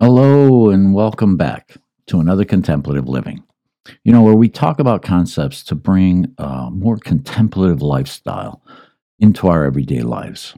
Hello, and welcome back to another contemplative living. You know, where we talk about concepts to bring a more contemplative lifestyle into our everyday lives.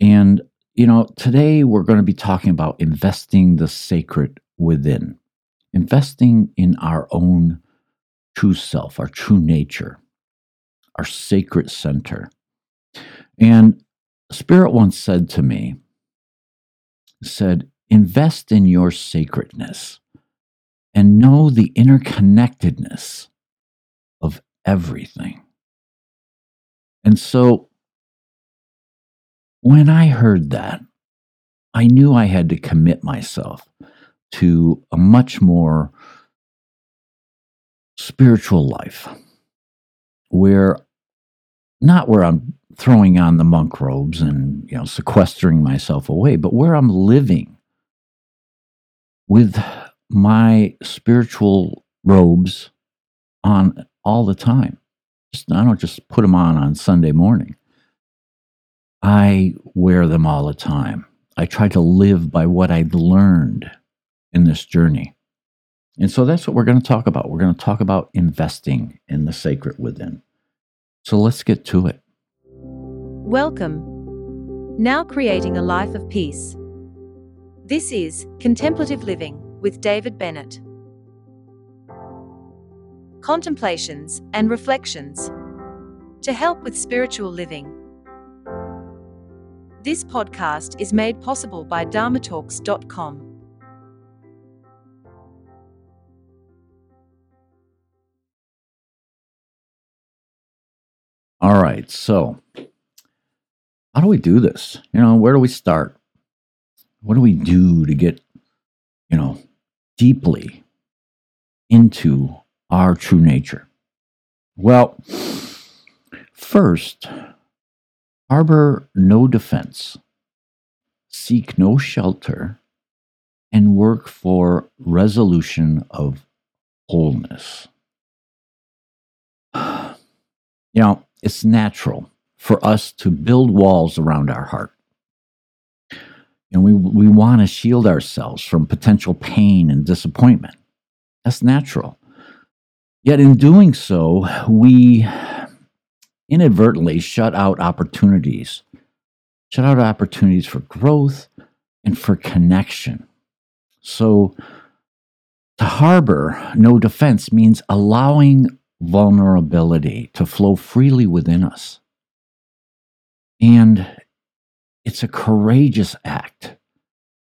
And, you know, today we're going to be talking about investing the sacred within, investing in our own true self, our true nature, our sacred center. And Spirit once said to me, said, Invest in your sacredness and know the interconnectedness of everything. And so when I heard that, I knew I had to commit myself to a much more spiritual life where not where I'm throwing on the monk robes and you know sequestering myself away but where I'm living with my spiritual robes on all the time. Just, I don't just put them on on Sunday morning. I wear them all the time. I try to live by what I've learned in this journey. And so that's what we're going to talk about. We're going to talk about investing in the sacred within. So let's get to it. Welcome. Now creating a life of peace. This is Contemplative Living with David Bennett. Contemplations and reflections to help with spiritual living. This podcast is made possible by dharmatalks.com. All right, so how do we do this? You know, where do we start? What do we do to get, you know, deeply into our true nature? Well, first, harbor no defense, seek no shelter, and work for resolution of wholeness. You know, it's natural for us to build walls around our heart and we, we want to shield ourselves from potential pain and disappointment. That's natural. Yet in doing so, we inadvertently shut out opportunities, shut out opportunities for growth and for connection. So, to harbor no defense means allowing vulnerability to flow freely within us. And it's a courageous act,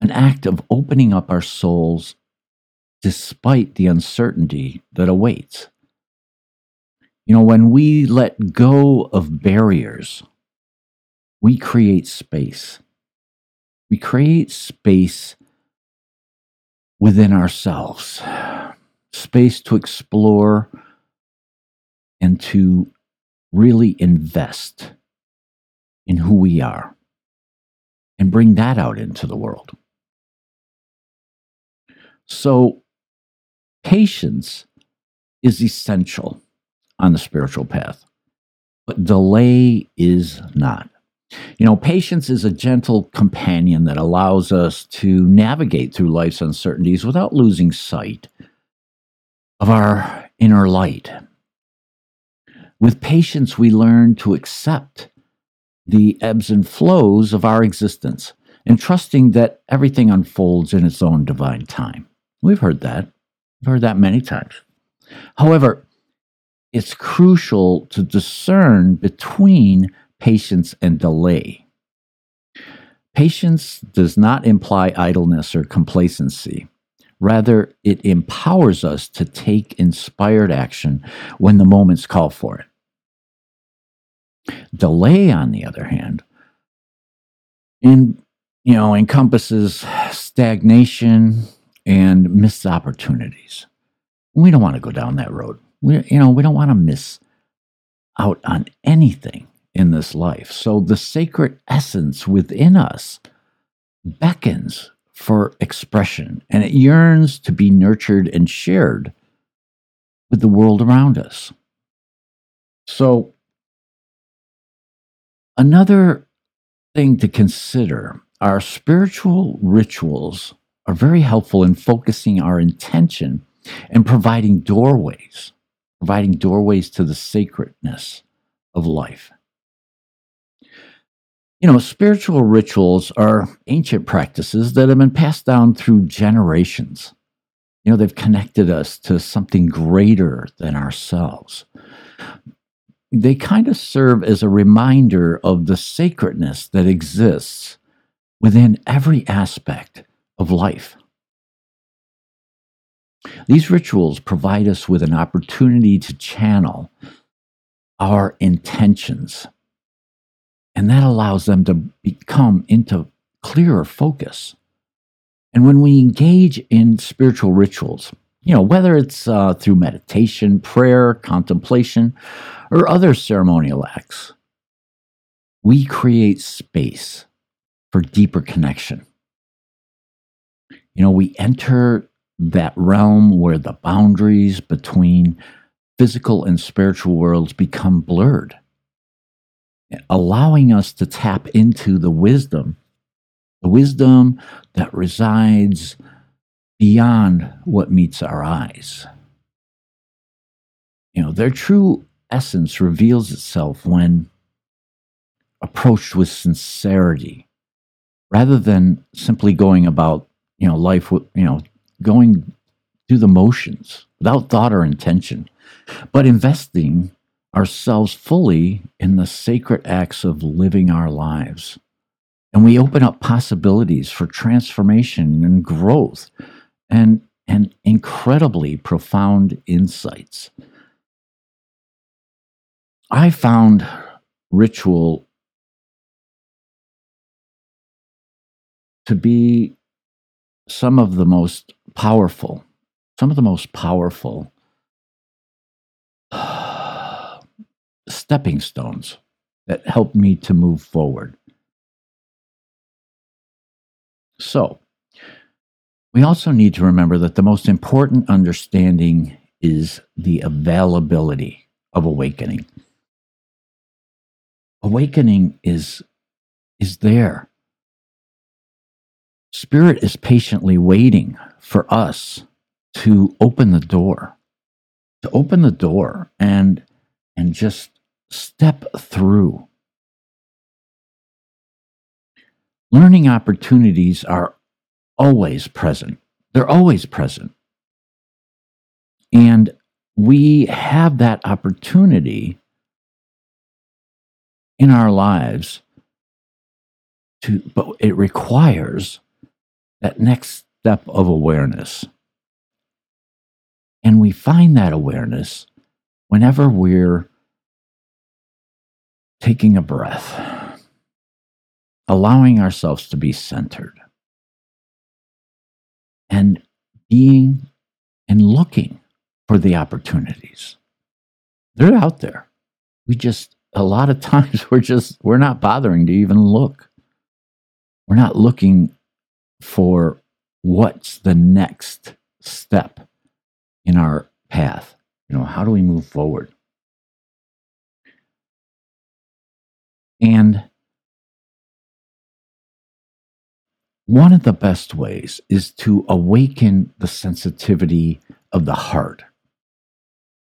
an act of opening up our souls despite the uncertainty that awaits. You know, when we let go of barriers, we create space. We create space within ourselves, space to explore and to really invest in who we are and bring that out into the world. So, patience is essential on the spiritual path, but delay is not. You know, patience is a gentle companion that allows us to navigate through life's uncertainties without losing sight of our inner light. With patience, we learn to accept the ebbs and flows of our existence and trusting that everything unfolds in its own divine time. We've heard that. We've heard that many times. However, it's crucial to discern between patience and delay. Patience does not imply idleness or complacency. Rather, it empowers us to take inspired action when the moments call for it. Delay, on the other hand, in, you know, encompasses stagnation and missed opportunities. We don't want to go down that road. We, you know, we don't want to miss out on anything in this life. So the sacred essence within us beckons for expression and it yearns to be nurtured and shared with the world around us. So Another thing to consider our spiritual rituals are very helpful in focusing our intention and providing doorways, providing doorways to the sacredness of life. You know, spiritual rituals are ancient practices that have been passed down through generations. You know, they've connected us to something greater than ourselves. They kind of serve as a reminder of the sacredness that exists within every aspect of life. These rituals provide us with an opportunity to channel our intentions, and that allows them to become into clearer focus. And when we engage in spiritual rituals, you know, whether it's uh, through meditation, prayer, contemplation, or other ceremonial acts, we create space for deeper connection. You know, we enter that realm where the boundaries between physical and spiritual worlds become blurred, allowing us to tap into the wisdom, the wisdom that resides beyond what meets our eyes. You know, their true essence reveals itself when approached with sincerity rather than simply going about you know life you know going through the motions without thought or intention but investing ourselves fully in the sacred acts of living our lives and we open up possibilities for transformation and growth and and incredibly profound insights i found ritual to be some of the most powerful, some of the most powerful stepping stones that helped me to move forward. So, we also need to remember that the most important understanding is the availability of awakening. Awakening is, is there. Spirit is patiently waiting for us to open the door, to open the door and, and just step through. Learning opportunities are always present. They're always present. And we have that opportunity in our lives to, but it requires that next step of awareness. And we find that awareness whenever we're taking a breath, allowing ourselves to be centered, and being and looking for the opportunities. They're out there. We just, a lot of times, we're just, we're not bothering to even look. We're not looking for what's the next step in our path. You know, how do we move forward? And one of the best ways is to awaken the sensitivity of the heart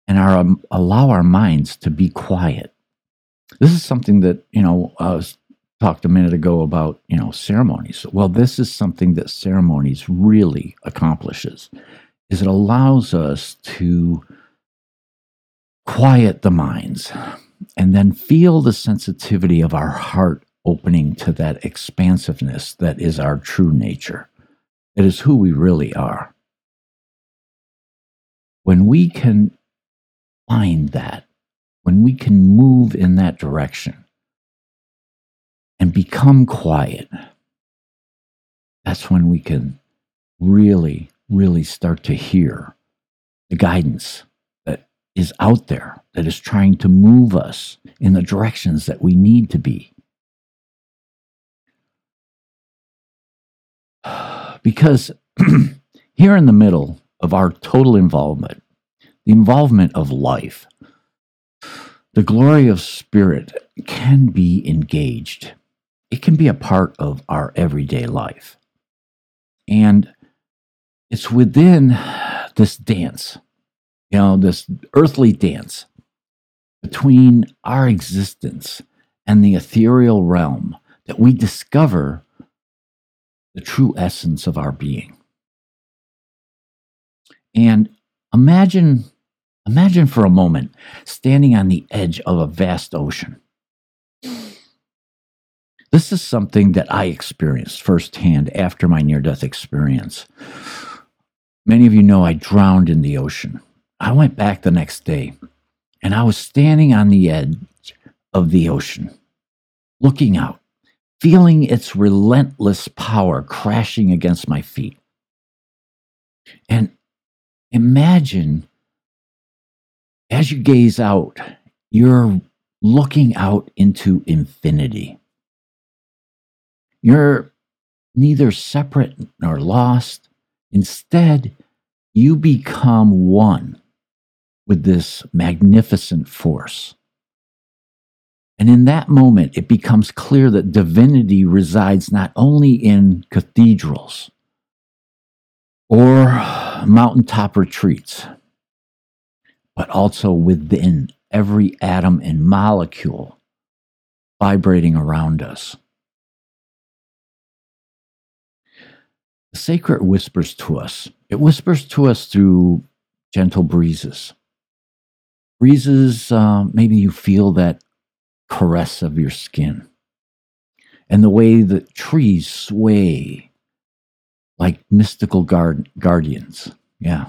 and our, um, allow our minds to be quiet. This is something that, you know, I was talked a minute ago about you know ceremonies well this is something that ceremonies really accomplishes is it allows us to quiet the minds and then feel the sensitivity of our heart opening to that expansiveness that is our true nature it is who we really are when we can find that when we can move in that direction and become quiet, that's when we can really, really start to hear the guidance that is out there, that is trying to move us in the directions that we need to be. Because here in the middle of our total involvement, the involvement of life, the glory of spirit can be engaged it can be a part of our everyday life. And it's within this dance, you know, this earthly dance between our existence and the ethereal realm that we discover the true essence of our being. And imagine imagine for a moment standing on the edge of a vast ocean. This is something that I experienced firsthand after my near death experience. Many of you know I drowned in the ocean. I went back the next day and I was standing on the edge of the ocean, looking out, feeling its relentless power crashing against my feet. And imagine as you gaze out, you're looking out into infinity. You're neither separate nor lost. Instead, you become one with this magnificent force. And in that moment, it becomes clear that divinity resides not only in cathedrals or mountaintop retreats, but also within every atom and molecule vibrating around us. The sacred whispers to us. It whispers to us through gentle breezes. Breezes, uh, maybe you feel that caress of your skin and the way that trees sway like mystical guard- guardians. Yeah.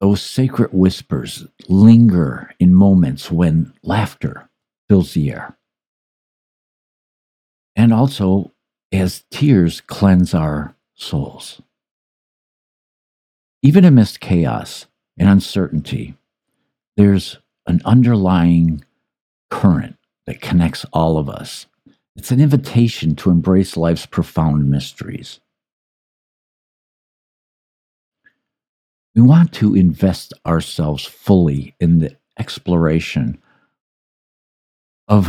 Those sacred whispers linger in moments when laughter fills the air. And also as tears cleanse our souls. Even amidst chaos and uncertainty, there's an underlying current that connects all of us. It's an invitation to embrace life's profound mysteries. We want to invest ourselves fully in the exploration of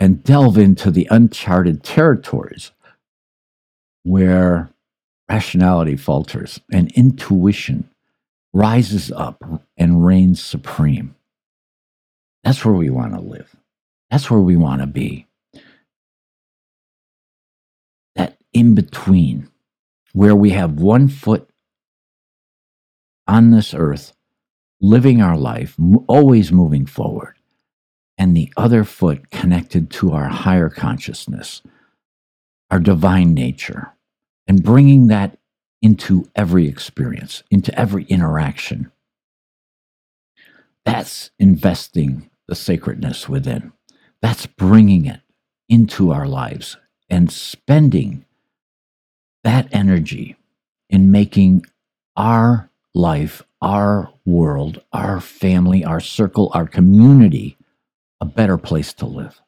and delve into the uncharted territories where rationality falters and intuition rises up and reigns supreme. That's where we want to live. That's where we want to be. That in between, where we have one foot on this earth, living our life, always moving forward, and the other foot connected to our higher consciousness, our divine nature, and bringing that into every experience, into every interaction. That's investing the sacredness within. That's bringing it into our lives and spending that energy in making our life, our world, our family, our circle, our community a better place to live.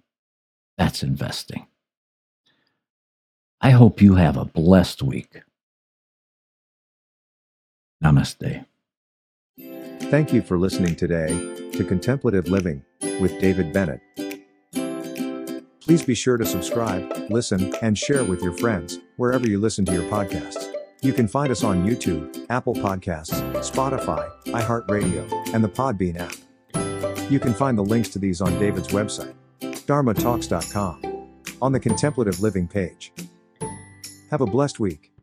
That's investing. I hope you have a blessed week. Namaste. Thank you for listening today to Contemplative Living with David Bennett. Please be sure to subscribe, listen, and share with your friends wherever you listen to your podcasts. You can find us on YouTube, Apple Podcasts, Spotify, iHeartRadio, and the Podbean app. You can find the links to these on David's website, dharmatalks.com, on the Contemplative Living page. Have a blessed week.